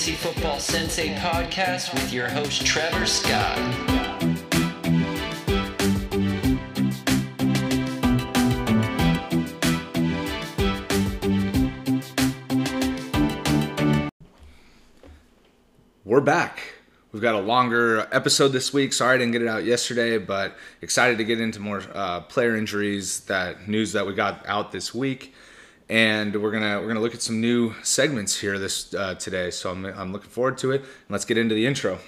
Fantasy Football Sensei podcast with your host, Trevor Scott. We're back. We've got a longer episode this week. Sorry I didn't get it out yesterday, but excited to get into more uh, player injuries, that news that we got out this week and we're gonna we're gonna look at some new segments here this uh, today. So I'm I'm looking forward to it. let's get into the intro.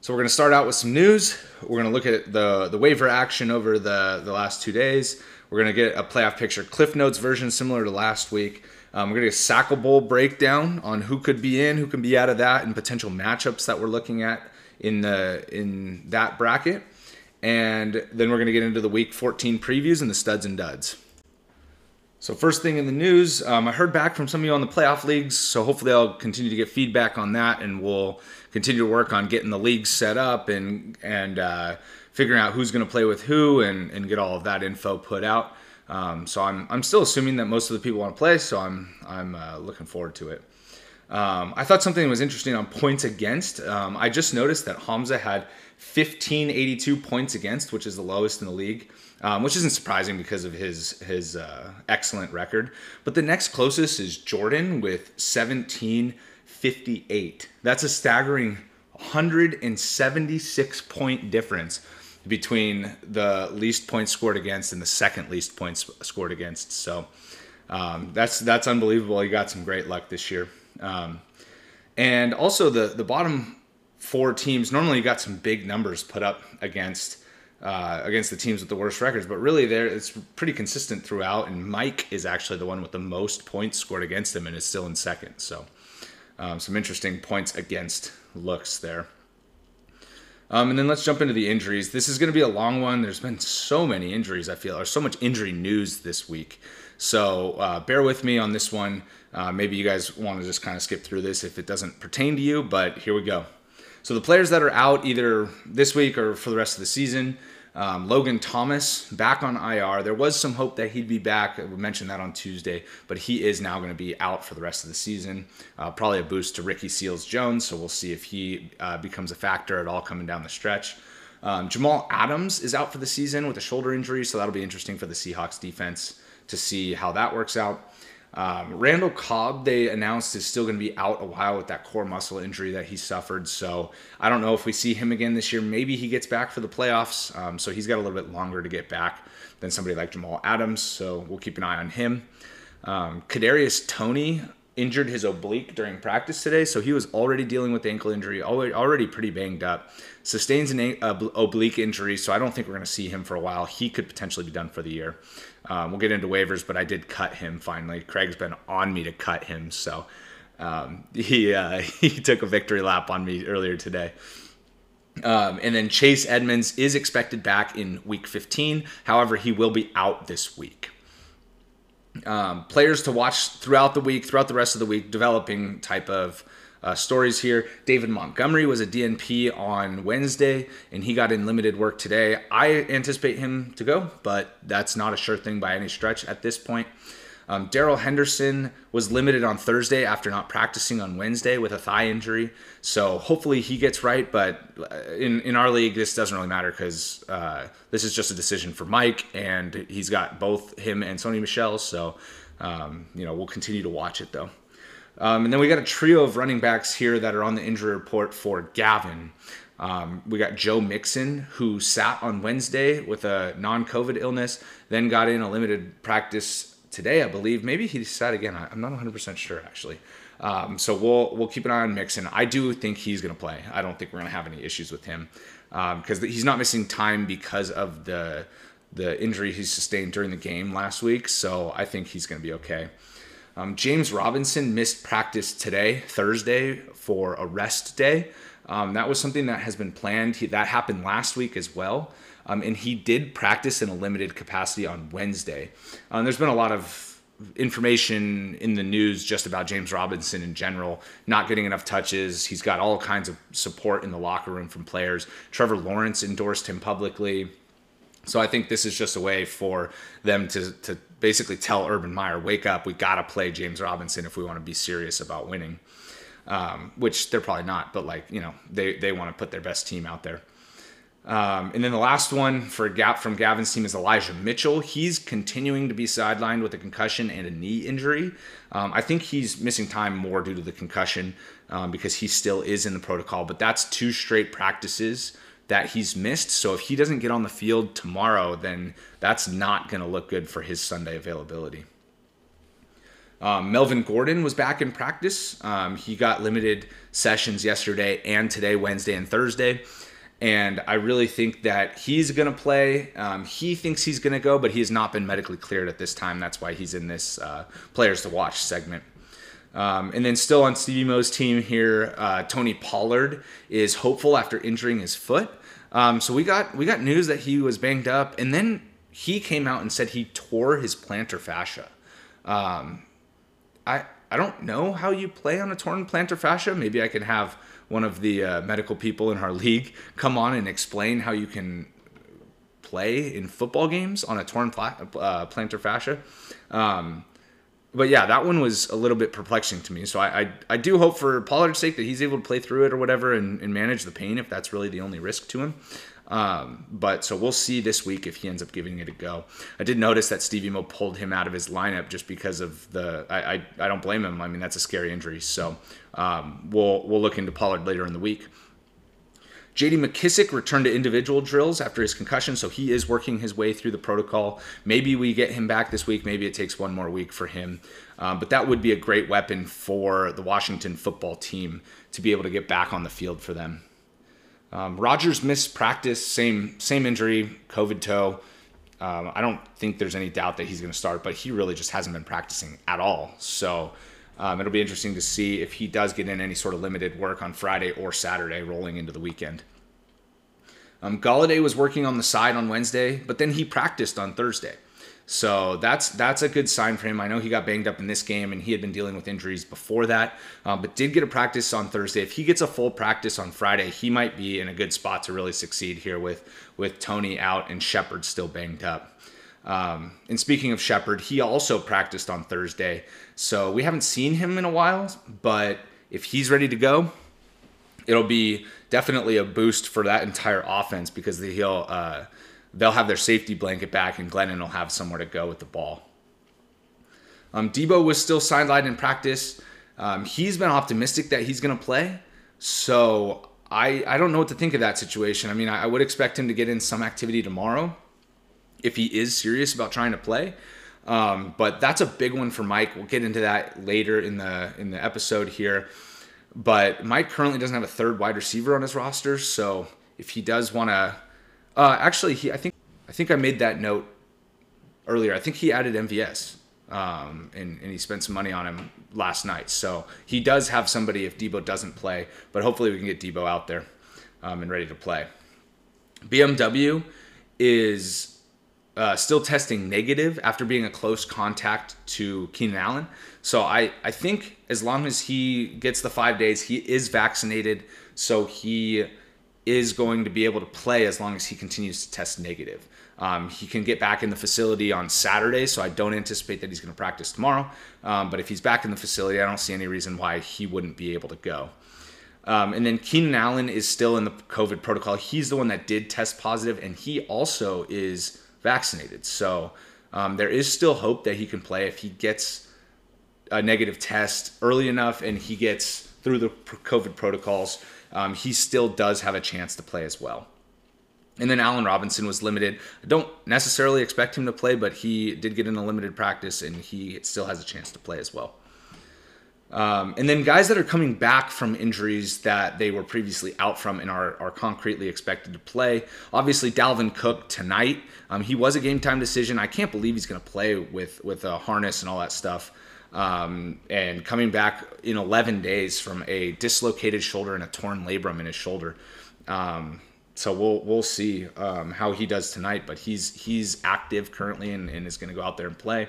So we're gonna start out with some news. We're gonna look at the the waiver action over the the last two days. We're gonna get a playoff picture, Cliff Notes version similar to last week. Um, we're gonna get a Sacco Bowl breakdown on who could be in, who can be out of that, and potential matchups that we're looking at in the in that bracket. And then we're gonna get into the Week 14 previews and the studs and duds. So first thing in the news, um, I heard back from some of you on the playoff leagues. So hopefully I'll continue to get feedback on that, and we'll continue to work on getting the leagues set up and and uh, figuring out who's going to play with who, and and get all of that info put out. Um, so I'm I'm still assuming that most of the people want to play. So I'm I'm uh, looking forward to it. Um, I thought something was interesting on points against. Um, I just noticed that Hamza had 1582 points against, which is the lowest in the league um, which isn't surprising because of his his uh, excellent record. But the next closest is Jordan with 1758. That's a staggering 176 point difference between the least points scored against and the second least points scored against. So um, that's that's unbelievable. He got some great luck this year. Um, and also the the bottom four teams normally you got some big numbers put up against uh, against the teams with the worst records, but really there it's pretty consistent throughout. And Mike is actually the one with the most points scored against him and is still in second. So um, some interesting points against looks there. Um, and then let's jump into the injuries. This is going to be a long one. There's been so many injuries, I feel. There's so much injury news this week. So uh, bear with me on this one. Uh, maybe you guys want to just kind of skip through this if it doesn't pertain to you, but here we go. So the players that are out either this week or for the rest of the season um, Logan Thomas back on IR. There was some hope that he'd be back. We mentioned that on Tuesday, but he is now going to be out for the rest of the season. Uh, probably a boost to Ricky Seals Jones, so we'll see if he uh, becomes a factor at all coming down the stretch. Um, Jamal Adams is out for the season with a shoulder injury, so that'll be interesting for the Seahawks defense to see how that works out. Um, Randall Cobb, they announced, is still going to be out a while with that core muscle injury that he suffered. So I don't know if we see him again this year. Maybe he gets back for the playoffs. Um, so he's got a little bit longer to get back than somebody like Jamal Adams. So we'll keep an eye on him. Um, Kadarius Toney injured his oblique during practice today, so he was already dealing with ankle injury, already, already pretty banged up. Sustains an oblique injury, so I don't think we're going to see him for a while. He could potentially be done for the year. Um, we'll get into waivers, but I did cut him finally. Craig's been on me to cut him, so um, he uh, he took a victory lap on me earlier today. Um, and then Chase Edmonds is expected back in week 15. However, he will be out this week. Um, players to watch throughout the week, throughout the rest of the week, developing type of uh, stories here. David Montgomery was a DNP on Wednesday, and he got in limited work today. I anticipate him to go, but that's not a sure thing by any stretch at this point. Um, Darrell Henderson was limited on Thursday after not practicing on Wednesday with a thigh injury. So hopefully he gets right. But uh, in, in our league, this doesn't really matter because uh, this is just a decision for Mike, and he's got both him and Sony Michel. So, um, you know, we'll continue to watch it though. Um, and then we got a trio of running backs here that are on the injury report for Gavin. Um, we got Joe Mixon, who sat on Wednesday with a non COVID illness, then got in a limited practice today, I believe. Maybe he sat again. I'm not 100% sure, actually. Um, so we'll we'll keep an eye on Mixon. I do think he's going to play. I don't think we're going to have any issues with him because um, he's not missing time because of the the injury he sustained during the game last week. So I think he's going to be okay. Um, James Robinson missed practice today, Thursday, for a rest day. Um, that was something that has been planned. He, that happened last week as well. Um, and he did practice in a limited capacity on Wednesday. Um, there's been a lot of information in the news just about James Robinson in general, not getting enough touches. He's got all kinds of support in the locker room from players. Trevor Lawrence endorsed him publicly. So I think this is just a way for them to, to basically tell Urban Meyer, wake up, we got to play James Robinson if we want to be serious about winning. Um, which they're probably not, but like, you know, they, they want to put their best team out there. Um, and then the last one for Gap from Gavin's team is Elijah Mitchell. He's continuing to be sidelined with a concussion and a knee injury. Um, I think he's missing time more due to the concussion um, because he still is in the protocol. But that's two straight practices that he's missed. So if he doesn't get on the field tomorrow, then that's not going to look good for his Sunday availability. Um, Melvin Gordon was back in practice. Um, he got limited sessions yesterday and today, Wednesday and Thursday and I really think that he's going to play. Um, he thinks he's going to go, but he has not been medically cleared at this time. That's why he's in this uh, players to watch segment. Um, and then still on Stevie Mo's team here, uh, Tony Pollard is hopeful after injuring his foot. Um, so we got we got news that he was banged up, and then he came out and said he tore his plantar fascia. Um, I I don't know how you play on a torn plantar fascia. Maybe I can have one of the uh, medical people in our league come on and explain how you can play in football games on a torn pla- uh, plantar fascia. Um, but yeah, that one was a little bit perplexing to me. So I, I, I, do hope for Pollard's sake that he's able to play through it or whatever and, and manage the pain if that's really the only risk to him. Um, but so we'll see this week if he ends up giving it a go. I did notice that Stevie Mo pulled him out of his lineup just because of the. I, I, I don't blame him. I mean that's a scary injury. So um, we'll we'll look into Pollard later in the week. JD McKissic returned to individual drills after his concussion, so he is working his way through the protocol. Maybe we get him back this week. Maybe it takes one more week for him. Um, but that would be a great weapon for the Washington football team to be able to get back on the field for them. Um, Rodgers missed practice, same same injury, COVID toe. Um, I don't think there's any doubt that he's going to start, but he really just hasn't been practicing at all. So um, it'll be interesting to see if he does get in any sort of limited work on Friday or Saturday, rolling into the weekend. Um, Golladay was working on the side on Wednesday, but then he practiced on Thursday. So that's that's a good sign for him. I know he got banged up in this game, and he had been dealing with injuries before that, um, but did get a practice on Thursday. If he gets a full practice on Friday, he might be in a good spot to really succeed here with with Toney out and Shepard still banged up. Um, and speaking of Shepard, he also practiced on Thursday, so we haven't seen him in a while. But if he's ready to go, it'll be definitely a boost for that entire offense because he'll. Uh, they'll have their safety blanket back, and Glennon will have somewhere to go with the ball. Um, Deebo was still sidelined in practice. Um, he's been optimistic that he's going to play. So I, I don't know what to think of that situation. I mean, I, I, would expect him to get in some activity tomorrow if he is serious about trying to play. Um, but that's a big one for Mike. We'll get into that later in the in the episode here. But Mike currently doesn't have a third wide receiver on his roster, so if he does want to uh, actually, he I think I think I made that note earlier. I think he added MVS, um, and and he spent some money on him last night. So he does have somebody if Deebo doesn't play, but hopefully we can get Deebo out there um, and ready to play. BMW is uh, still testing negative after being a close contact to Keenan Allen. So I, I think as long as he gets the five days, he is vaccinated. So he is going to be able to play as long as he continues to test negative. Um, he can get back in the facility on Saturday, so I don't anticipate that he's going to practice tomorrow. Um, but if he's back in the facility, I don't see any reason why he wouldn't be able to go. Um, and then Keenan Allen is still in the COVID protocol. He's the one that did test positive, and he also is vaccinated. So um, there is still hope that he can play if he gets a negative test early enough and he gets through the COVID protocols um, he still does have a chance to play as well. And then Allen Robinson was limited. I don't necessarily expect him to play, but he did get in a limited practice and he still has a chance to play as well. Um, and then guys that are coming back from injuries that they were previously out from and are, are concretely expected to play. Obviously, Dalvin Cook tonight. Um, he was a game time decision. I can't believe he's going to play with with a harness and all that stuff um, and coming back in 11 days from a dislocated shoulder and a torn labrum in his shoulder. Um, so we'll we'll see um, how he does tonight, but he's he's active currently and, and is going to go out there and play.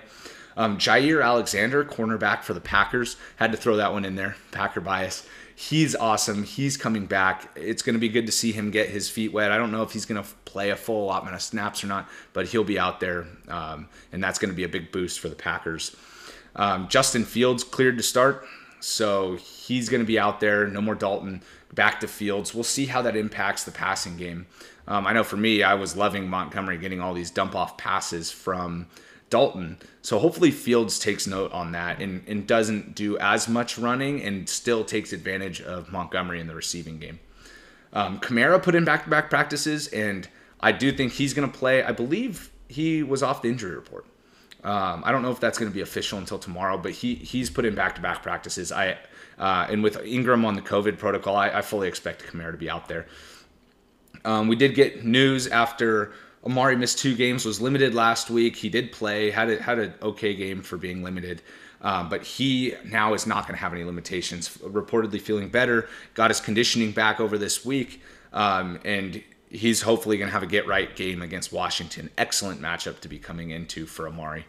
Um, Jaire Alexander, cornerback for the Packers, had to throw that one in there. Packer bias. he's awesome. He's coming back. It's going to be good to see him get his feet wet. I don't know if he's going to play a full allotment of snaps or not, but he'll be out there, um, and that's going to be a big boost for the Packers. Um, Justin Fields cleared to start, so he's going to be out there. No more Dalton. Back to Fields. We'll see how that impacts the passing game. Um, I know for me, I was loving Montgomery getting all these dump off passes from Dalton. So hopefully Fields takes note on that and, and doesn't do as much running and still takes advantage of Montgomery in the receiving game. Um, Kamara put in back to back practices, and I do think he's going to play. I believe he was off the injury report. Um, I don't know if that's going to be official until tomorrow, but he he's put in back to back practices. I uh, and with Ingram on the COVID protocol, I, I fully expect Kamara to be out there. Um, we did get news after Amari missed two games, was limited last week. He did play, had a, had an okay game for being limited. Um, but he now is not going to have any limitations. Reportedly feeling better, got his conditioning back over this week, um, and he's hopefully going to have a get right game against Washington. Excellent matchup to be coming into for Amari.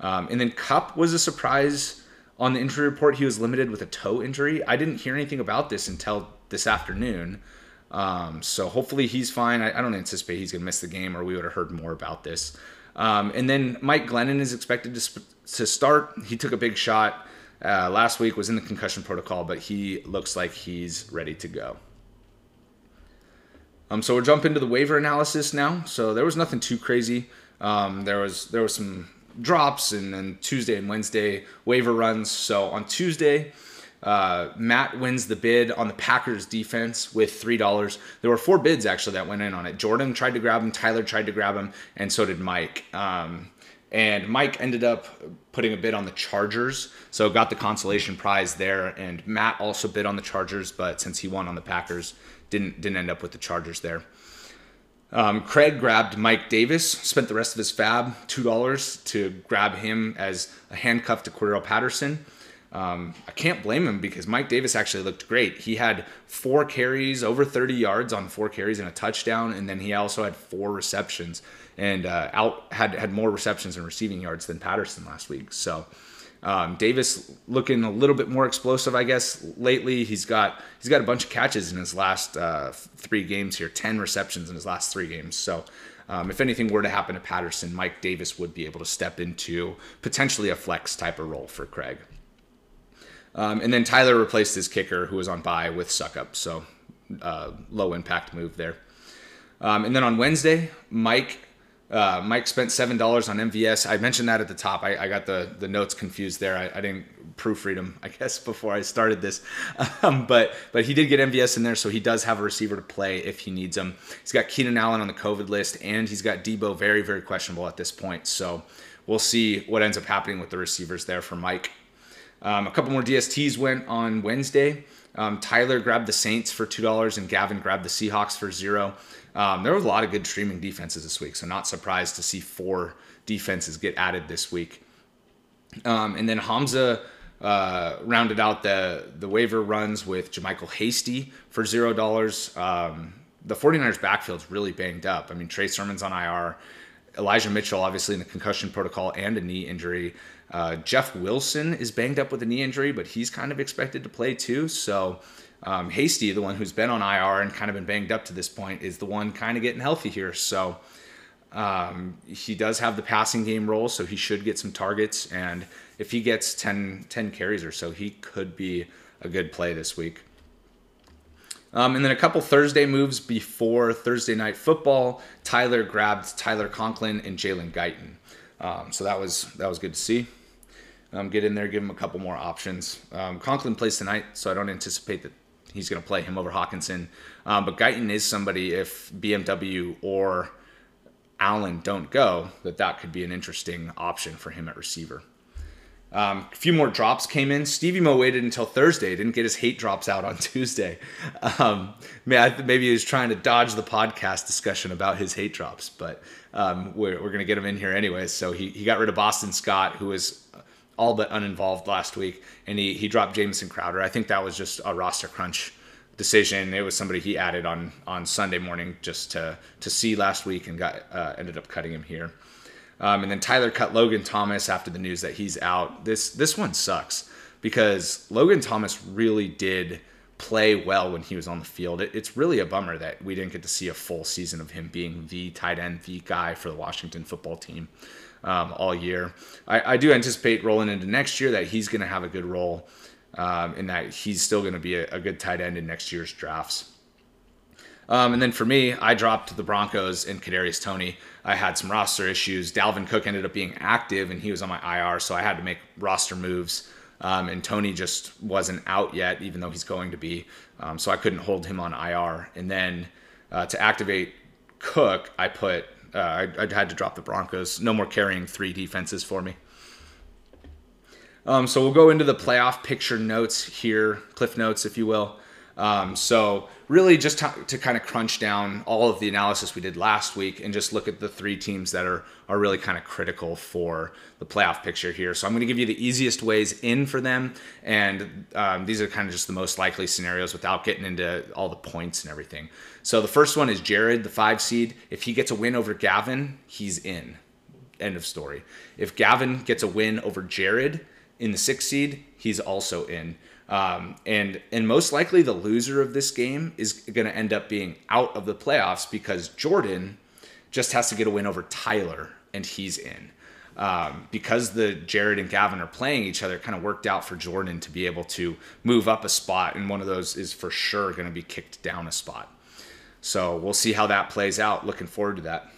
Um, and then Kupp was a surprise on the injury report. He was limited with a toe injury. I didn't hear anything about this until this afternoon. Um, so hopefully he's fine. I, I don't anticipate he's going to miss the game, or we would have heard more about this. Um, and then Mike Glennon is expected to, sp- to start. He took a big shot uh, last week, was in the concussion protocol, but he looks like he's ready to go. Um, so we'll jump into the waiver analysis now. So there was nothing too crazy. Um, there was there was some drops and then Tuesday and Wednesday waiver runs. So on Tuesday, uh, Matt wins the bid on the Packers defense with three dollars. There were four bids actually that went in on it. Jordan tried to grab him, Tyler tried to grab him, and so did Mike. Um, and Mike ended up putting a bid on the Chargers, so got the consolation prize there. And Matt also bid on the Chargers, but since he won on the Packers, didn't didn't end up with the Chargers there. Um, Craig grabbed Mike Davis, spent the rest of his fab two dollars to grab him as a handcuff to Cordarrelle Patterson. Um, I can't blame him because Mike Davis actually looked great. He had four carries, over 30 yards on four carries and a touchdown, and then he also had four receptions and uh, out had had more receptions and receiving yards than Patterson last week. So um, Davis looking a little bit more explosive, I guess. Lately, he's got he's got a bunch of catches in his last uh, three games here, 10 receptions in his last three games. So. Um, if anything were to happen to Patterson, Mike Davis would be able to step into potentially a flex type of role for Craig. Um, and then Tyler replaced his kicker, who was on bye, with Succop. So uh, low impact move there. Um, and then on Wednesday, Mike uh, Mike spent seven dollars on MVS. I mentioned that at the top. I, I got the the notes confused there. I, I, didn't proofread them, I guess, before I started this. Um, but but he did get MVS in there, so he does have a receiver to play if he needs him. He's got Keenan Allen on the COVID list, and he's got Deebo very very questionable at this point. So we'll see what ends up happening with the receivers there for Mike. Um, a couple more DSTs went on Wednesday. Um, Tyler grabbed the Saints for two dollars, and Gavin grabbed the Seahawks for zero. Um, there were a lot of good streaming defenses this week, so not surprised to see four defenses get added this week. Um, and then Hamza uh, rounded out the the waiver runs with JaMycal Hasty for zero dollars. Um, the 49ers backfield's really banged up. I mean, Trey Sermon's on IR. Elijah Mitchell, obviously, in the concussion protocol and a knee injury. Uh, Jeff Wilson is banged up with a knee injury, but he's kind of expected to play too. So um, Hasty, the one who's been on IR and kind of been banged up to this point, is the one kind of getting healthy here. So um, he does have the passing game role, so he should get some targets. And if he gets 10, 10 carries or so, he could be a good play this week. Um, and then a couple Thursday moves before Thursday night football. Tyler grabbed Tyler Conklin and Jalen Guyton. Um, so that was that was good to see. Um, get in there, give him a couple more options. Um, Conklin plays tonight, so I don't anticipate that he's going to play him over Hockenson. Um, but Guyton is somebody if BMW or Allen don't go, that that could be an interesting option for him at receiver. Um, a few more drops came in. Stevie Mo waited until Thursday, didn't get his hate drops out on Tuesday. Um, maybe he was trying to dodge the podcast discussion about his hate drops, but um, we're, we're going to get him in here anyway. So he, he got rid of Boston Scott, who was all but uninvolved last week, and he he dropped Jamison Crowder. I think that was just a roster crunch decision. It was somebody he added on on Sunday morning just to to see last week, and got uh, ended up cutting him here. Um, and then Tyler cut Logan Thomas after the news that he's out. This this one sucks because Logan Thomas really did play well when he was on the field. It, it's really a bummer that we didn't get to see a full season of him being the tight end, the guy for the Washington football team um, all year. I, I, do anticipate rolling into next year that he's going to have a good role um, and that he's still going to be a, a, good tight end in next year's drafts. Um, and then for me, I dropped the Broncos and Kadarius Toney. I had some roster issues. Dalvin Cook ended up being active, and he was on my IR, so I had to make roster moves. Um, and Toney just wasn't out yet, even though he's going to be. Um, so I couldn't hold him on IR. And then uh, to activate Cook, I put uh, I, I, had to drop the Broncos. No more carrying three defenses for me. Um, so we'll go into the playoff picture notes here, cliff notes, if you will. Um, so really, just to, to, kind of crunch down all of the analysis we did last week and just look at the three teams that are are really kind of critical for the playoff picture here. So I'm going to give you the easiest ways in for them, and um, these are kind of just the most likely scenarios without getting into all the points and everything. So the first one is Jared, the five seed. If he gets a win over Gavin, he's in. End of story. If Gavin gets a win over Jared in the six seed, he's also in. Um, and and most likely the loser of this game is going to end up being out of the playoffs because Jordan just has to get a win over Tyler and he's in. Um, because the Jared and Gavin are playing each other, kind of worked out for Jordan to be able to move up a spot, and one of those is for sure going to be kicked down a spot. So we'll see how that plays out. Looking forward to that.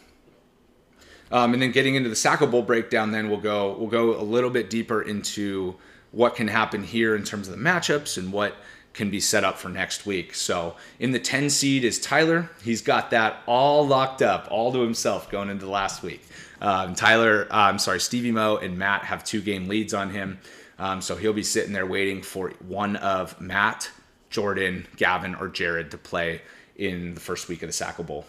Um, and then getting into the Sacco Bowl breakdown, then we'll go we'll go a little bit deeper into what can happen here in terms of the matchups and what can be set up for next week. So in the 10 seed is Tyler. He's got that all locked up, all to himself going into last week. Um, Tyler, uh, I'm sorry, Stevie Mo and Matt have two game leads on him. Um, so he'll be sitting there waiting for one of Matt, Jordan, Gavin, or Jared to play in the first week of the Sacco Bowl.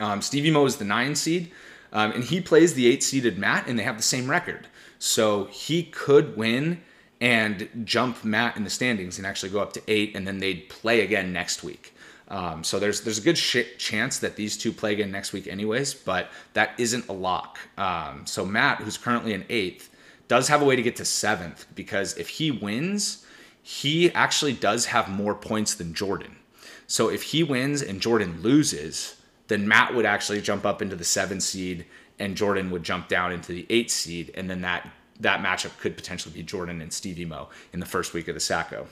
Um, Stevie Mo is the nine seed, um, and he plays the eight seeded Matt, and they have the same record. So he could win and jump Matt in the standings and actually go up to eight, and then they'd play again next week. Um, so there's there's a good sh- chance that these two play again next week, anyways. But that isn't a lock. Um, so Matt, who's currently in eighth, does have a way to get to seventh because if he wins, he actually does have more points than Jordan. So if he wins and Jordan loses, then Matt would actually jump up into the seven seed and Jordan would jump down into the eight seed, and then that that matchup could potentially be Jordan and Stevie Mo in the first week of the Sacco.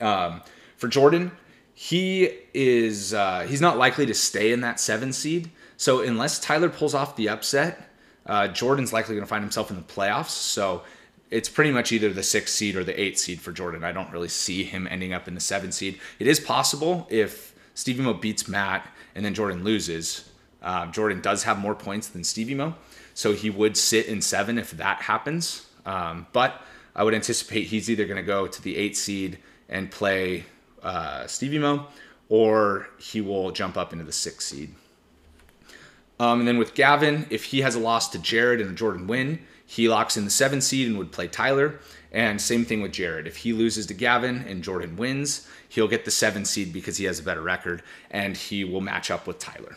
Um, for Jordan, he is uh, he's not likely to stay in that seven seed. So unless Tyler pulls off the upset, uh, Jordan's likely going to find himself in the playoffs. So it's pretty much either the six seed or the eight seed for Jordan. I don't really see him ending up in the seven seed. It is possible if Stevie Mo beats Matt and then Jordan loses um, Jordan does have more points than Stevie Mo, so he would sit in seven if that happens. Um, but I would anticipate he's either going to go to the eight seed and play uh, Stevie Mo, or he will jump up into the six seed. Um, and then with Gavin, if he has a loss to Jared and a Jordan win, he locks in the seven seed and would play Tyler. And same thing with Jared. If he loses to Gavin and Jordan wins, he'll get the seven seed because he has a better record and he will match up with Tyler.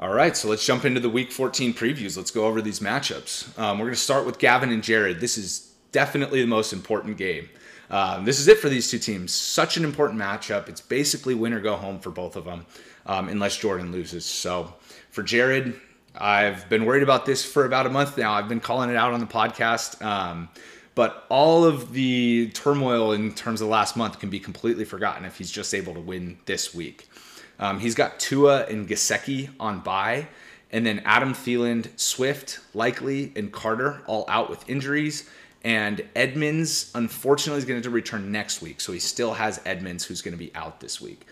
All right, so let's jump into the Week 14 previews. Let's go over these matchups. Um, we're going to start with Gavin and Jared. This is definitely the most important game. Um, this is it for these two teams. Such an important matchup. It's basically win or go home for both of them, um, unless Jordan loses. So for Jared, I've been worried about this for about a month now. I've been calling it out on the podcast. Um, but all of the turmoil in terms of the last month can be completely forgotten if he's just able to win this week. Um, he's got Tua and Gesicki on bye, and then Adam Thielen, Swift, likely, and Carter all out with injuries. And Edmonds, unfortunately, is going to return next week, so he still has Edmonds, who's going to be out this week.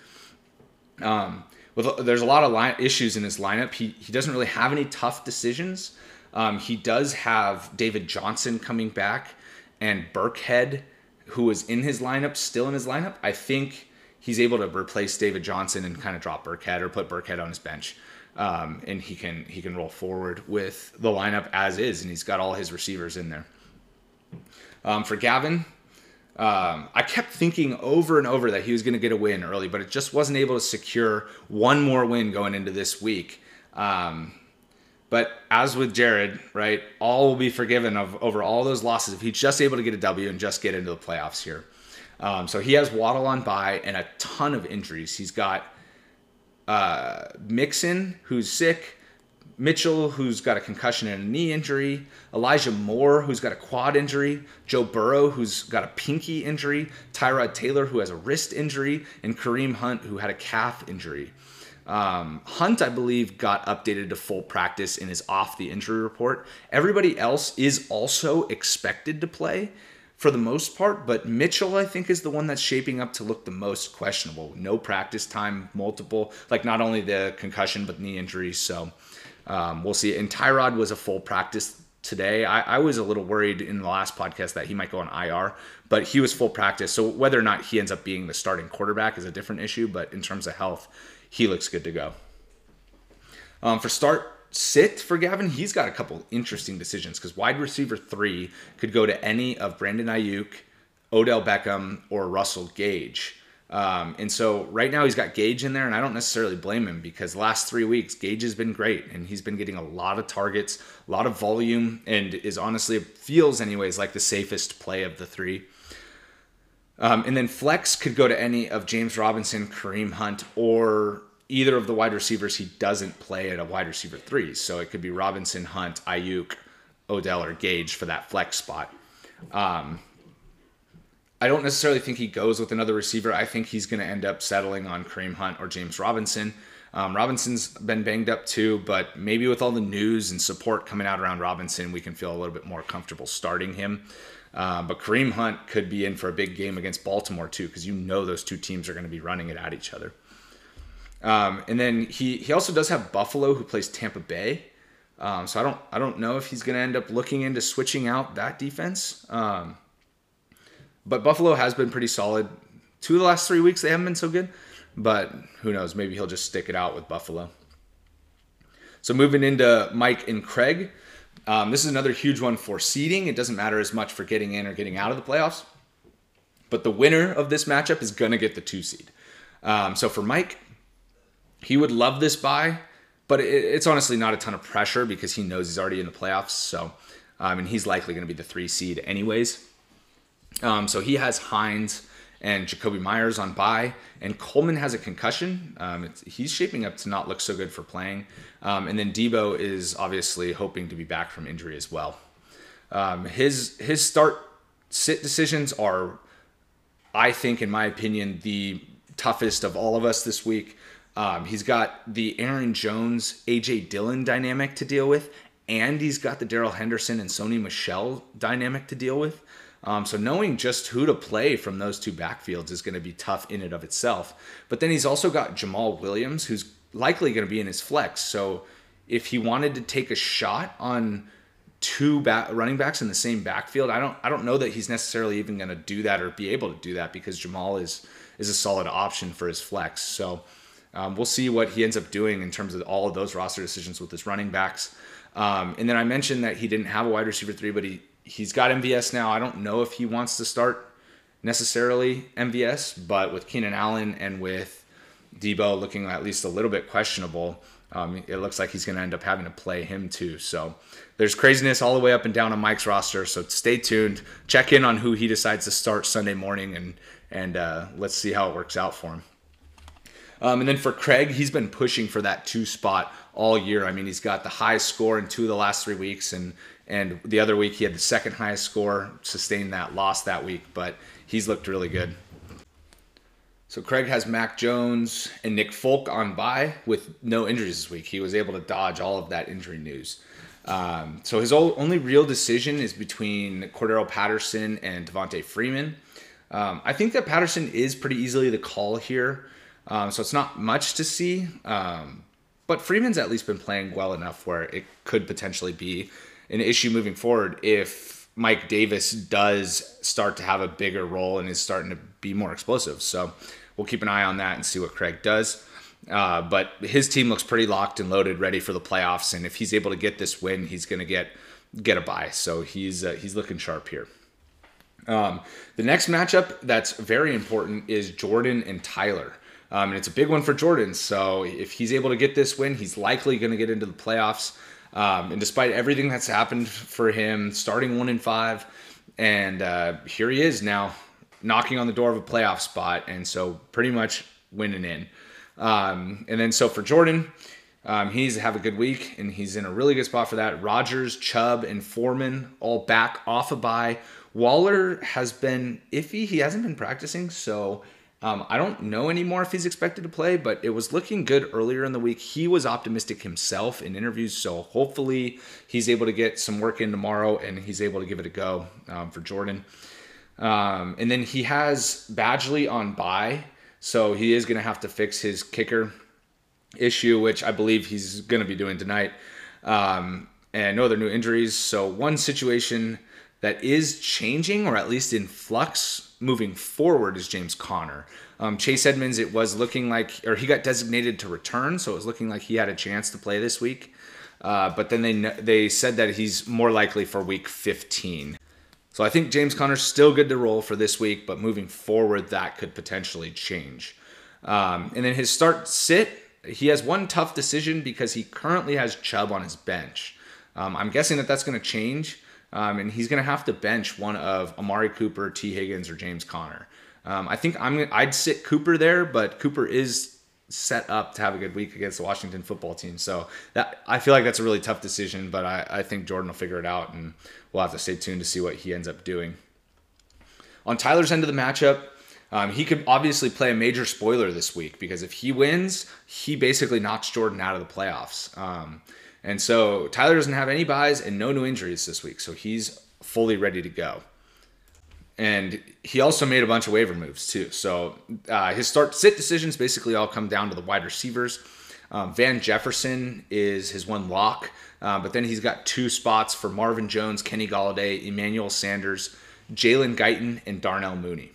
Um, with, there's a lot of line, issues in his lineup. He he doesn't really have any tough decisions. Um, he does have David Johnson coming back and Burkhead, who was in his lineup, still in his lineup. I think he's able to replace David Johnson and kind of drop Burkhead or put Burkhead on his bench. Um, and he can he can roll forward with the lineup as is, and he's got all his receivers in there. Um, for Gavin, um, I kept thinking over and over that he was going to get a win early, but it just wasn't able to secure one more win going into this week. Um, But as with Jared, right, all will be forgiven of over all those losses if he's just able to get a W and just get into the playoffs here. Um, so he has Waddle on by and a ton of injuries. He's got uh, Mixon, who's sick, Mitchell, who's got a concussion and a knee injury, Elijah Moore, who's got a quad injury, Joe Burrow, who's got a pinky injury, Tyrod Taylor, who has a wrist injury, and Kareem Hunt, who had a calf injury. Um, Hunt, I believe, got updated to full practice and is off the injury report. Everybody else is also expected to play for the most part, but Mitchell, I think, is the one that's shaping up to look the most questionable. No practice time, multiple, like not only the concussion, but knee injuries. So um, we'll see. And Tyrod was a full practice today. I, I, was a little worried in the last podcast that he might go on IR, but he was full practice. So whether or not he ends up being the starting quarterback is a different issue. But in terms of health, he looks good to go. Um, for start sit for Gavin, he's got a couple interesting decisions because wide receiver three could go to any of Brandon Aiyuk, Odell Beckham, or Russell Gage. Um, and so right now he's got Gage in there, and I don't necessarily blame him because last three weeks Gage has been great, and he's been getting a lot of targets, a lot of volume, and is honestly feels anyways like the safest play of the three. Um, and then flex could go to any of James Robinson, Kareem Hunt, or either of the wide receivers he doesn't play at a wide receiver three. So it could be Robinson, Hunt, Aiyuk, Odell, or Gage for that flex spot. Um, I don't necessarily think he goes with another receiver. I think he's going to end up settling on Kareem Hunt or James Robinson. Um, Robinson's been banged up too, but maybe with all the news and support coming out around Robinson, we can feel a little bit more comfortable starting him. Uh, but Kareem Hunt could be in for a big game against Baltimore too, because you know those two teams are going to be running it at each other. Um, and then he he also does have Buffalo, who plays Tampa Bay. Um, so I don't I don't know if he's going to end up looking into switching out that defense. Um, but Buffalo has been pretty solid. Two of the last three weeks they haven't been so good, but who knows? Maybe he'll just stick it out with Buffalo. So moving into Mike and Craig, um, this is another huge one for seeding. It doesn't matter as much for getting in or getting out of the playoffs, but the winner of this matchup is gonna get the two seed. Um, so for Mike, he would love this buy, but it, it's honestly not a ton of pressure because he knows he's already in the playoffs. So, um, and he's likely going to be the three seed anyways. Um, so he has Hines and Jakobi Meyers on bye, and Coleman has a concussion. Um, he's shaping up to not look so good for playing. Um, and then Deebo is obviously hoping to be back from injury as well. Um, his his start sit decisions are, I think, in my opinion, the toughest of all of us this week. Um, he's got the Aaron Jones, AJ Dillon dynamic to deal with, and he's got the Darrell Henderson and Sony Michel dynamic to deal with. Um, so knowing just who to play from those two backfields is going to be tough in and of itself. But then he's also got Jamaal Williams, who's likely going to be in his flex. So if he wanted to take a shot on two back, running backs in the same backfield, I don't I don't know that he's necessarily even going to do that or be able to do that because Jamaal is is a solid option for his flex. So um, we'll see what he ends up doing in terms of all of those roster decisions with his running backs. Um, and then I mentioned that he didn't have a wide receiver three, but he he's got MVS now. I don't know if he wants to start necessarily MVS, but with Keenan Allen and with Deebo looking at least a little bit questionable, um, it looks like he's going to end up having to play him too. So there's craziness all the way up and down on Mike's roster. So stay tuned. Check in on who he decides to start Sunday morning, and and uh, let's see how it works out for him. Um, and then for Craig, he's been pushing for that two spot all year. I mean, he's got the highest score in two of the last three weeks, and and the other week he had the second highest score, sustained that loss that week, but he's looked really good. So Craig has Mac Jones and Nick Folk on by with no injuries this week. He was able to dodge all of that injury news. Um, so his only real decision is between Cordarrelle Patterson and Devonta Freeman. Um, I think that Patterson is pretty easily the call here. Um, so it's not much to see. Um, but Freeman's at least been playing well enough where it could potentially be an issue moving forward if Mike Davis does start to have a bigger role and is starting to be more explosive. So we'll keep an eye on that and see what Craig does. Uh, but his team looks pretty locked and loaded, ready for the playoffs. And if he's able to get this win, he's going to get get a bye. So he's uh, he's looking sharp here. Um, the next matchup that's very important is Jordan and Tyler. Um, and it's a big one for Jordan. So if he's able to get this win, he's likely going to get into the playoffs. Um, and despite everything that's happened for him, starting one in five, and uh, here he is now knocking on the door of a playoff spot, and so pretty much winning in. Um, and then so for Jordan, um, he needs to have a good week, and he's in a really good spot for that. Rodgers, Chubb, and Foreman all back off a bye. Waller has been iffy. He hasn't been practicing, so um, I don't know anymore if he's expected to play, but it was looking good earlier in the week. He was optimistic himself in interviews, so hopefully he's able to get some work in tomorrow and he's able to give it a go um, for Jordan. Um, and then he has Badgley on bye, so he is going to have to fix his kicker issue, which I believe he's going to be doing tonight. Um, and no other new injuries. So one situation that is changing, or at least in flux moving forward, is James Conner. Um, Chase Edmonds, it was looking like, or he got designated to return, so it was looking like he had a chance to play this week. Uh, but then they they said that he's more likely for week 15. So I think James Conner's still good to roll for this week, but moving forward, that could potentially change. Um, and then his start sit, he has one tough decision because he currently has Chubb on his bench. Um, I'm guessing that that's going to change, um, and he's going to have to bench one of Amari Cooper, T. Higgins, or James Conner. Um, I think I'm I'd sit Cooper there, but Cooper is set up to have a good week against the Washington football team. So that I feel like that's a really tough decision, but I, I think Jordan will figure it out, and we'll have to stay tuned to see what he ends up doing. On Tyler's end of the matchup, um, he could obviously play a major spoiler this week because if he wins, he basically knocks Jordan out of the playoffs. Um, and so Tyler doesn't have any buys and no new injuries this week, so he's fully ready to go. And he also made a bunch of waiver moves too. So uh, his start sit decisions basically all come down to the wide receivers. Um, Van Jefferson is his one lock, uh, but then he's got two spots for Marvin Jones, Kenny Golladay, Emmanuel Sanders, Jalen Guyton, and Darnell Mooney.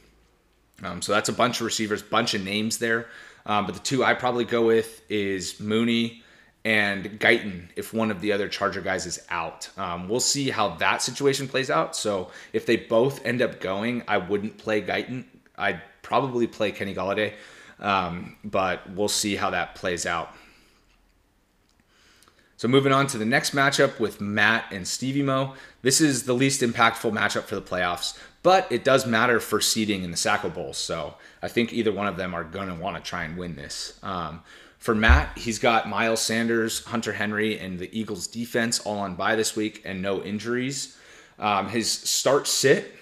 Um, so that's a bunch of receivers, bunch of names there. Um, but the two I probably go with is Mooney and Guyton if one of the other Charger guys is out. Um, we'll see how that situation plays out. So if they both end up going, I wouldn't play Guyton. I'd probably play Kenny Golladay, um, but we'll see how that plays out. So moving on to the next matchup with Matt and Stevie Mo. This is the least impactful matchup for the playoffs, but it does matter for seeding in the Sacco Bowl. So I think either one of them are going to want to try and win this. Um, for Matt, he's got Miles Sanders, Hunter Henry, and the Eagles defense all on by this week and no injuries. Um, his start sit,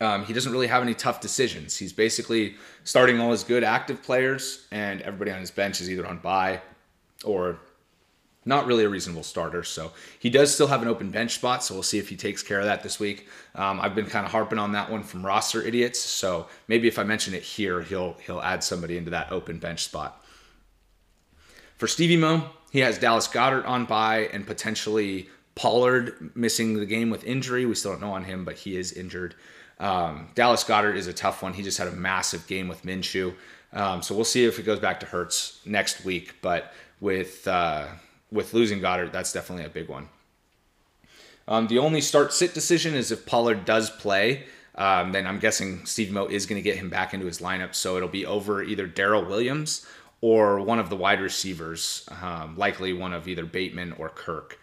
um, he doesn't really have any tough decisions. He's basically starting all his good active players, and everybody on his bench is either on bye or not really a reasonable starter. So he does still have an open bench spot. So we'll see if he takes care of that this week. Um, I've been kind of harping on that one from roster idiots. So maybe if I mention it here, he'll he'll add somebody into that open bench spot. For Stevie Mo, he has Dallas Goedert on bye and potentially Pollard missing the game with injury. We still don't know on him, but he is injured. Um, Dallas Goedert is a tough one. He just had a massive game with Minshew. Um, so we'll see if it goes back to Hurts next week. But with uh, with losing Goedert, that's definitely a big one. Um, the only start sit decision is if Pollard does play. Um, then I'm guessing Steve Mo is going to get him back into his lineup. So it'll be over either Daryl Williams or one of the wide receivers, um, likely one of either Bateman or Kirk.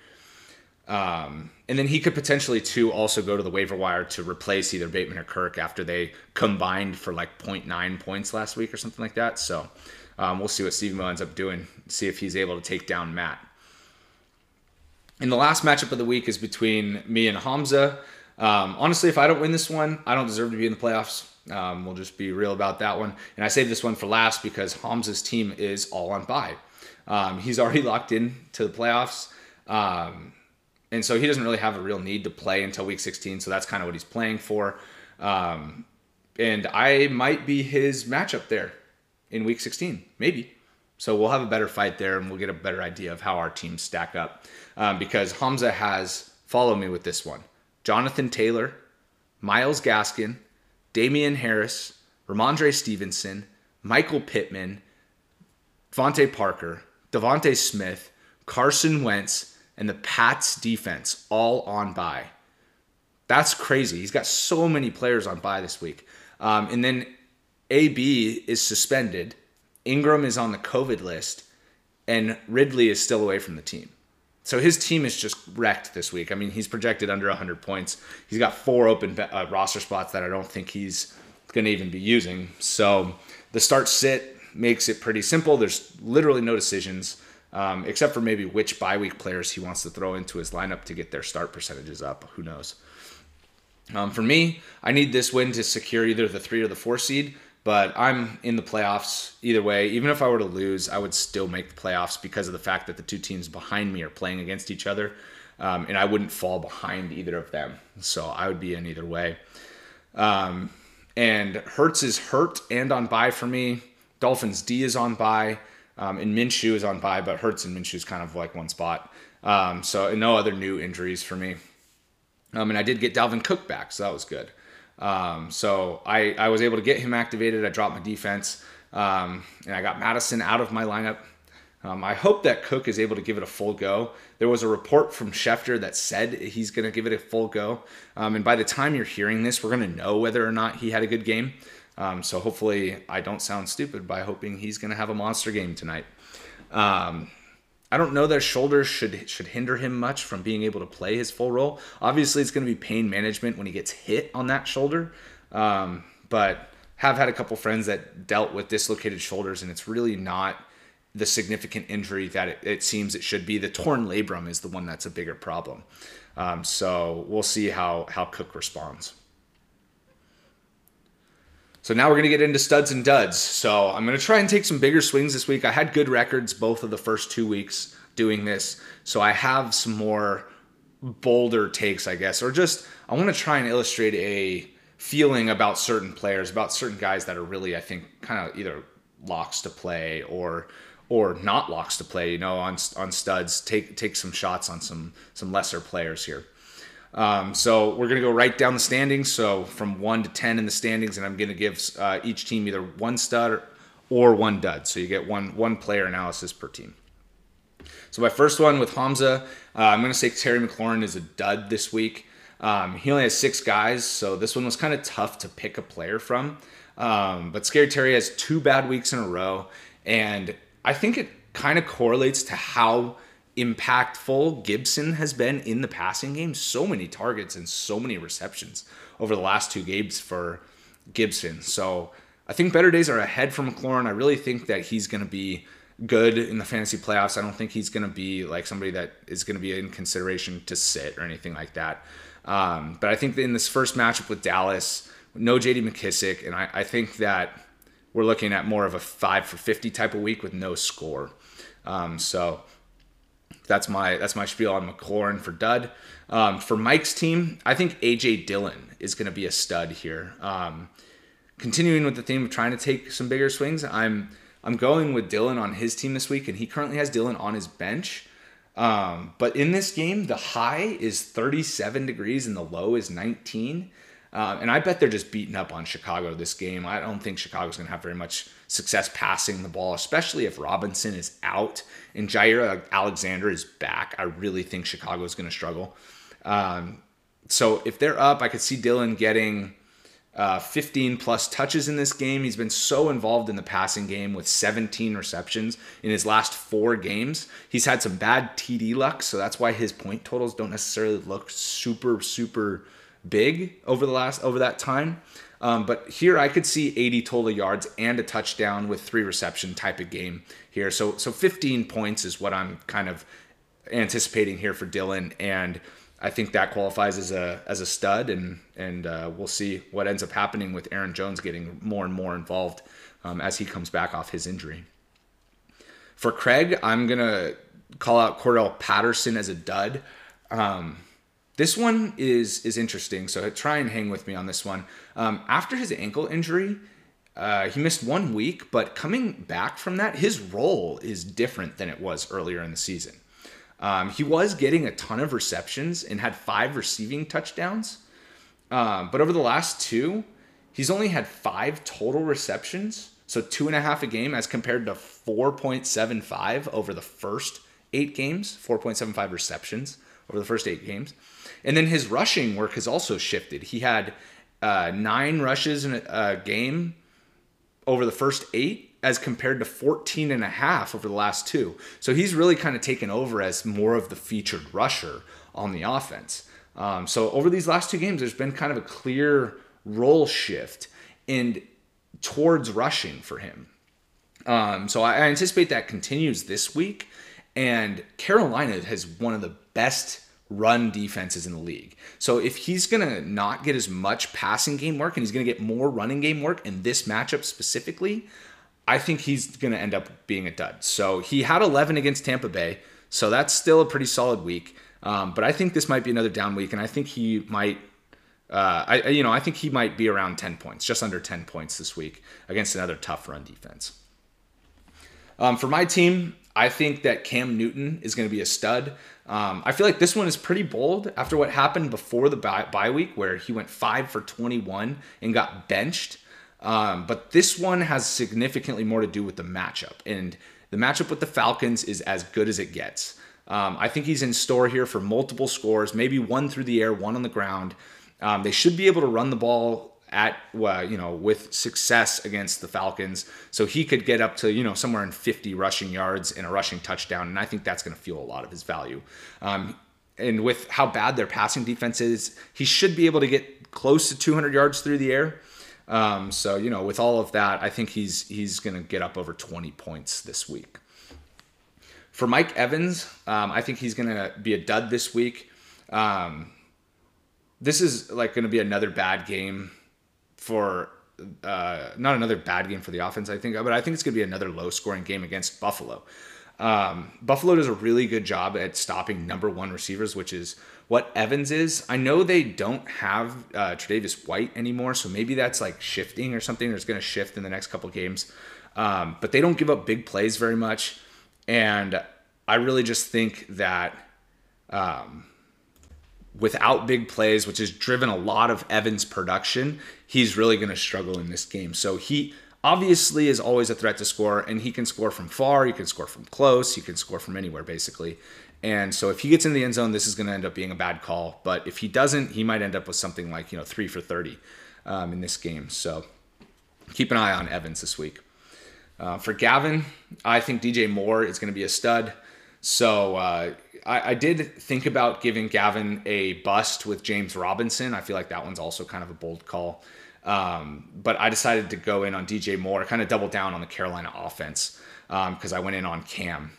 Um, and then he could potentially too also go to the waiver wire to replace either Bateman or Kirk after they combined for like 0.9 points last week or something like that. So um, we'll see what Steve Mo ends up doing, see if he's able to take down Matt. And the last matchup of the week is between me and Hamza. Um, honestly, if I don't win this one, I don't deserve to be in the playoffs. Um, we'll just be real about that one. And I saved this one for last because Hamza's team is all on bye. Um, he's already locked in to the playoffs. Um, and so he doesn't really have a real need to play until week 16. So that's kind of what he's playing for. Um, and I might be his matchup there in week 16, maybe. So we'll have a better fight there and we'll get a better idea of how our teams stack up. Um, because Hamza has, follow me with this one Jonathan Taylor, Myles Gaskin, Damien Harris, Rhamondre Stevenson, Michael Pittman, DeVante Parker, DeVonta Smith, Carson Wentz, and the Pats defense all on bye. That's crazy. He's got so many players on bye this week. Um, and then AB is suspended. Ingram is on the COVID list, and Ridley is still away from the team. So his team is just wrecked this week. I mean, he's projected under 100 points. He's got four open uh, roster spots that I don't think he's going to even be using. So the start sit makes it pretty simple. There's literally no decisions, um, except for maybe which bye week players he wants to throw into his lineup to get their start percentages up. Who knows? Um, for me, I need this win to secure either the three or the four seed but I'm in the playoffs either way. Even if I were to lose, I would still make the playoffs because of the fact that the two teams behind me are playing against each other, um, and I wouldn't fall behind either of them. So I would be in either way. Um, and Hurts is hurt and on bye for me. Dolphins D is on bye, um, and Minshew is on bye, but Hurts and Minshew is kind of like one spot. Um, so no other new injuries for me. Um, and I did get Dalvin Cook back, so that was good. Um, so I, I was able to get him activated. I dropped my defense, um, and I got Mattison out of my lineup. Um, I hope that Cook is able to give it a full go. There was a report from Schefter that said he's going to give it a full go. Um, and by the time you're hearing this, we're going to know whether or not he had a good game. Um, so hopefully, I don't sound stupid by hoping he's going to have a monster game tonight. I don't know that shoulders should should hinder him much from being able to play his full role. Obviously, it's going to be pain management when he gets hit on that shoulder. Um, but have had a couple friends that dealt with dislocated shoulders, and it's really not the significant injury that it, it seems it should be. The torn labrum is the one that's a bigger problem. Um, so we'll see how how Cook responds. So now we're going to get into studs and duds. So I'm going to try and take some bigger swings this week. I had good records both of the first two weeks doing this. So I have some more bolder takes, I guess, or just I want to try and illustrate a feeling about certain players, about certain guys that are really, I think, kind of either locks to play or or not locks to play. You know, on on studs, take take some shots on some some lesser players here. Um, so we're going to go right down the standings. So from one to 10 in the standings, and I'm going to give uh, each team either one stud or one dud. So you get one, one player analysis per team. So my first one with Hamza, uh, I'm going to say Terry McLaurin is a dud this week. Um, he only has six guys, so this one was kind of tough to pick a player from. Um, but Scary Terry has two bad weeks in a row, and I think it kind of correlates to how impactful Gibson has been in the passing game. So many targets and so many receptions over the last two games for Gibson. So I think better days are ahead for McLaurin. I really think that he's going to be good in the fantasy playoffs. I don't think he's going to be like somebody that is going to be in consideration to sit or anything like that. Um, but I think in this first matchup with Dallas, no JD McKissic, and I, I think that we're looking at more of a five for 50 type of week with no score. Um, so that's my that's my spiel on McLaurin for dud. Um, for Mike's team, I think AJ Dillon is going to be a stud here. Um, continuing with the theme of trying to take some bigger swings, I'm I'm going with Dillon on his team this week, and he currently has Dillon on his bench. Um, but in this game, the high is 37 degrees and the low is 19. Uh, and I bet they're just beating up on Chicago this game. I don't think Chicago's going to have very much success passing the ball, especially if Robinson is out and Jaire Alexander is back. I really think Chicago is going to struggle. Um, so if they're up, I could see Dillon getting uh, 15 plus touches in this game. He's been so involved in the passing game with 17 receptions in his last four games. He's had some bad TD luck, so that's why his point totals don't necessarily look super, super big over the last over that time. Um, but here I could see 80 total yards and a touchdown with three reception type of game here. So so 15 points is what I'm kind of anticipating here for Dillon, and I think that qualifies as a as a stud, and and uh, we'll see what ends up happening with Aaron Jones getting more and more involved um, as he comes back off his injury. For Craig, I'm gonna call out Cordarrelle Patterson as a dud. Um, this one is is interesting, so try and hang with me on this one. Um, after his ankle injury, uh, he missed one week, but coming back from that, his role is different than it was earlier in the season. Um, he was getting a ton of receptions and had five receiving touchdowns, um, but over the last two, he's only had five total receptions, so two and a half a game, as compared to 4.75 over the first eight games, 4.75 receptions over the first eight games. And then his rushing work has also shifted. He had uh, nine rushes in a, a game over the first eight, as compared to 14 and a half over the last two. So he's really kind of taken over as more of the featured rusher on the offense. Um, so over these last two games, there's been kind of a clear role shift and towards rushing for him. Um, so I, I anticipate that continues this week. And Carolina has one of the best run defenses in the league. So if he's going to not get as much passing game work and he's going to get more running game work in this matchup specifically, I think he's going to end up being a dud. So he had 11 against Tampa Bay. So that's still a pretty solid week. Um, but I think this might be another down week, and I think he might. Uh, I you know I think he might be around 10 points, just under 10 points this week against another tough run defense. Um, for my team, I think that Cam Newton is going to be a stud. Um, I feel like this one is pretty bold after what happened before the bye, bye week, where he went five for 21 and got benched. Um, but this one has significantly more to do with the matchup, and the matchup with the Falcons is as good as it gets. Um, I think he's in store here for multiple scores, maybe one through the air, one on the ground. Um, they should be able to run the ball at you know with success against the Falcons. So he could get up to you know somewhere in 50 rushing yards and a rushing touchdown, and I think that's going to fuel a lot of his value. Um, and with how bad their passing defense is, he should be able to get close to 200 yards through the air. Um, so you know, with all of that, I think he's he's going to get up over 20 points this week. For Mike Evans, um, I think he's going to be a dud this week. Um, this is like going to be another bad game for uh, not another bad game for the offense, I think, but I think it's going to be another low scoring game against Buffalo. Um, Buffalo does a really good job at stopping number one receivers, which is what Evans is. I know they don't have uh, Tre'Davious White anymore, so maybe that's like shifting or something, or it's going to shift in the next couple games. Um, but they don't give up big plays very much, and I really just think that um, without big plays, which has driven a lot of Evans' production, he's really going to struggle in this game. So he obviously is always a threat to score, and he can score from far, he can score from close, he can score from anywhere basically. And so if he gets in the end zone, this is going to end up being a bad call. But if he doesn't, he might end up with something like you know three for thirty um, in this game. So keep an eye on Evans this week. Uh, for Gavin, I think DJ Moore is going to be a stud. So uh, I, I, did think about giving Gavin a bust with James Robinson. I feel like that one's also kind of a bold call. Um, but I decided to go in on DJ Moore, kind of double down on the Carolina offense because um, I went in on Cam.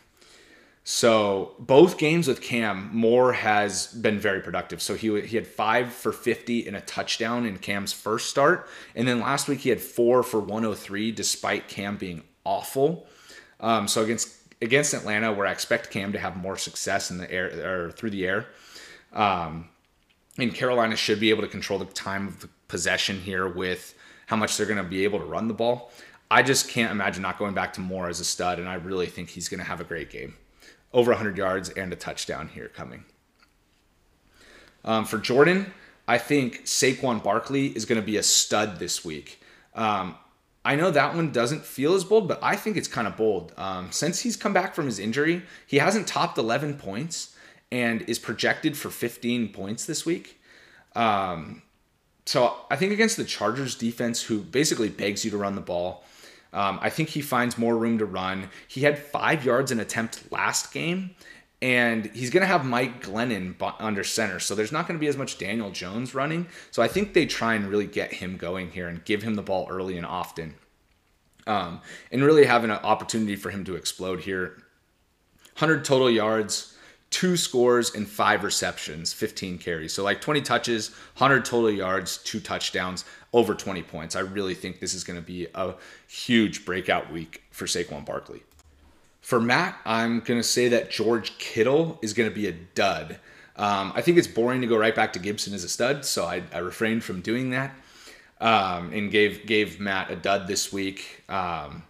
So both games with Cam, Moore has been very productive. So he he had five for 50 and a touchdown in Cam's first start, and then last week he had four for 103, despite Cam being awful. Um, so against against Atlanta, where I expect Cam to have more success in the air or through the air. Um, and Carolina should be able to control the time of the possession here with how much they're going to be able to run the ball. I just can't imagine not going back to Moore as a stud, and I really think he's going to have a great game. Over 100 yards and a touchdown here coming. Um, for Jordan, I think Saquon Barkley is going to be a stud this week. Um, I know that one doesn't feel as bold, but I think it's kind of bold. Um, since he's come back from his injury, he hasn't topped 11 points and is projected for 15 points this week. Um, so I think against the Chargers defense, who basically begs you to run the ball, um, I think he finds more room to run. He had five yards an attempt last game, and he's going to have Mike Glennon under center. So there's not going to be as much Daniel Jones running. So I think they try and really get him going here and give him the ball early and often. Um, and really have an opportunity for him to explode here. 100 total yards, two scores, and five receptions, 15 carries. So like 20 touches, 100 total yards, two touchdowns, over 20 points. I really think this is going to be a huge breakout week for Saquon Barkley. For Matt, I'm going to say that George Kittle is going to be a dud. Um, I think it's boring to go right back to Gibson as a stud, so I, I refrained from doing that um, and gave gave Matt a dud this week. Um,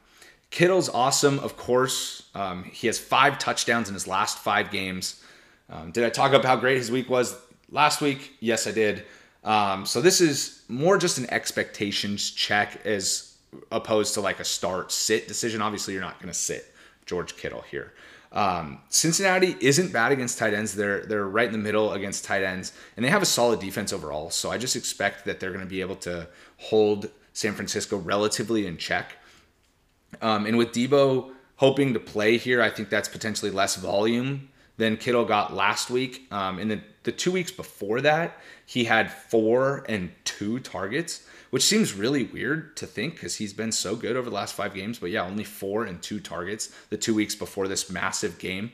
Kittle's awesome, of course. Um, he has five touchdowns in his last five games. Um, did I talk about how great his week was last week? Yes, I did. Um, so this is more just an expectations check as opposed to like a start sit decision. Obviously, you're not going to sit George Kittle here. Um, Cincinnati isn't bad against tight ends. They're they're right in the middle against tight ends, and they have a solid defense overall. So I just expect that they're going to be able to hold San Francisco relatively in check. Um, and with Deebo hoping to play here, I think that's potentially less volume than Kittle got last week. Um, in the, the two weeks before that, he had four and two targets, which seems really weird to think because he's been so good over the last five games. But yeah, only four and two targets the two weeks before this massive game.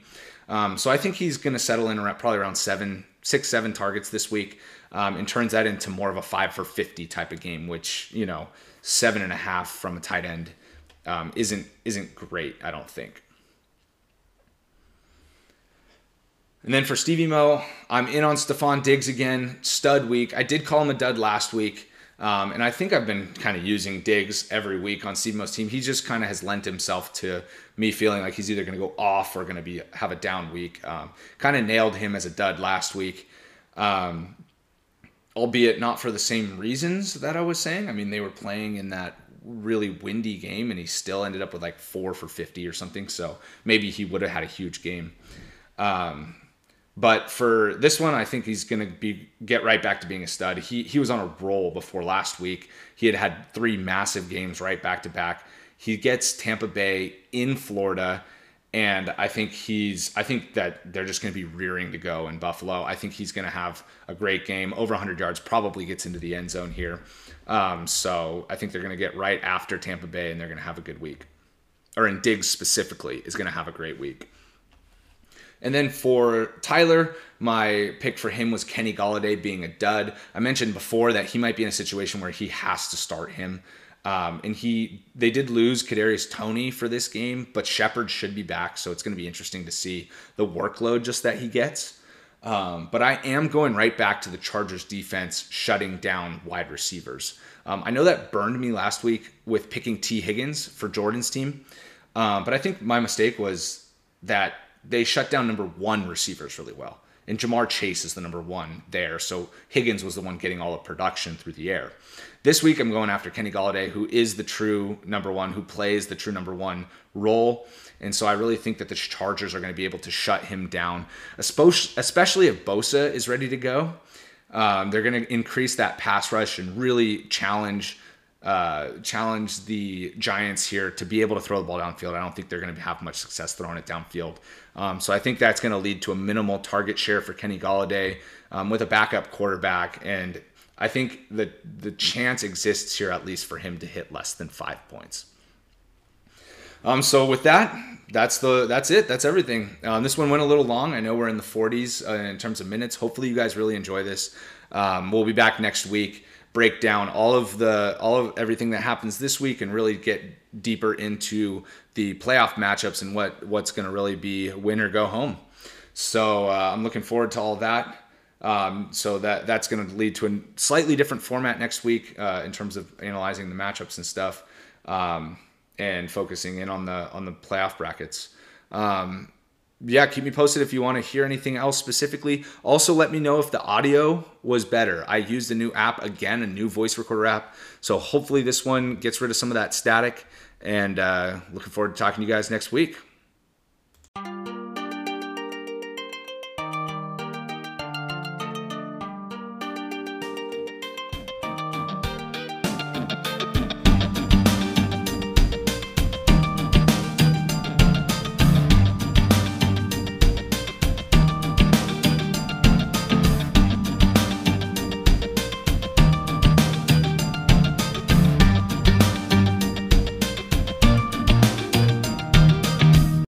Um, so I think he's going to settle in around probably around seven, six, seven targets this week, um, and turns that into more of a five for fifty type of game, which you know seven and a half from a tight end um, isn't isn't great. I don't think. And then for Stevie Mo, I'm in on Stefon Diggs again. Stud week. I did call him a dud last week. Um, and I think I've been kind of using Diggs every week on Stevie Mo's team. He just kind of has lent himself to me feeling like he's either going to go off or going to be have a down week. Um, kind of nailed him as a dud last week, um, albeit not for the same reasons that I was saying. I mean, they were playing in that really windy game, and he still ended up with like four for 50 or something. So maybe he would have had a huge game. Um, but for this one, I think he's going to be get right back to being a stud. He he was on a roll before last week. He had had three massive games right back to back. He gets Tampa Bay in Florida, and I think he's I think that they're just going to be rearing to go in Buffalo. I think he's going to have a great game, over 100 yards, probably gets into the end zone here. Um, so I think they're going to get right after Tampa Bay, and they're going to have a good week. Or in Diggs specifically is going to have a great week. And then for Tyler, my pick for him was Kenny Golladay being a dud. I mentioned before that he might be in a situation where he has to start him. Um, and he they did lose Kadarius Toney for this game, but Shepard should be back, so it's going to be interesting to see the workload just that he gets. Um, but I am going right back to the Chargers defense shutting down wide receivers. Um, I know that burned me last week with picking Tee Higgins for Jordan's team, um, but I think my mistake was that they shut down number one receivers really well. And Ja'Marr Chase is the number one there. So Higgins was the one getting all the production through the air. This week, I'm going after Kenny Golladay, who is the true number one, who plays the true number one role. And so I really think that the Chargers are going to be able to shut him down, especially if Bosa is ready to go. Um, they're going to increase that pass rush and really challenge uh, challenge the Giants here to be able to throw the ball downfield. I don't think they're going to have much success throwing it downfield. Um, so I think that's going to lead to a minimal target share for Kenny Golladay um, with a backup quarterback. And I think that the chance exists here at least for him to hit less than five points. Um, so with that, that's the that's it. That's everything. Um, this one went a little long. I know we're in the 40s uh, in terms of minutes. Hopefully, you guys really enjoy this. Um, we'll be back next week break down all of the all of everything that happens this week and really get deeper into the playoff matchups and what what's going to really be win or go home. So uh, I'm looking forward to all that. Um, so that that's going to lead to a slightly different format next week uh, in terms of analyzing the matchups and stuff, um, and focusing in on the on the playoff brackets. Um, yeah, keep me posted if you want to hear anything else specifically. Also, let me know if the audio was better. I used a new app again, a new voice recorder app. So hopefully this one gets rid of some of that static. And uh, looking forward to talking to you guys next week.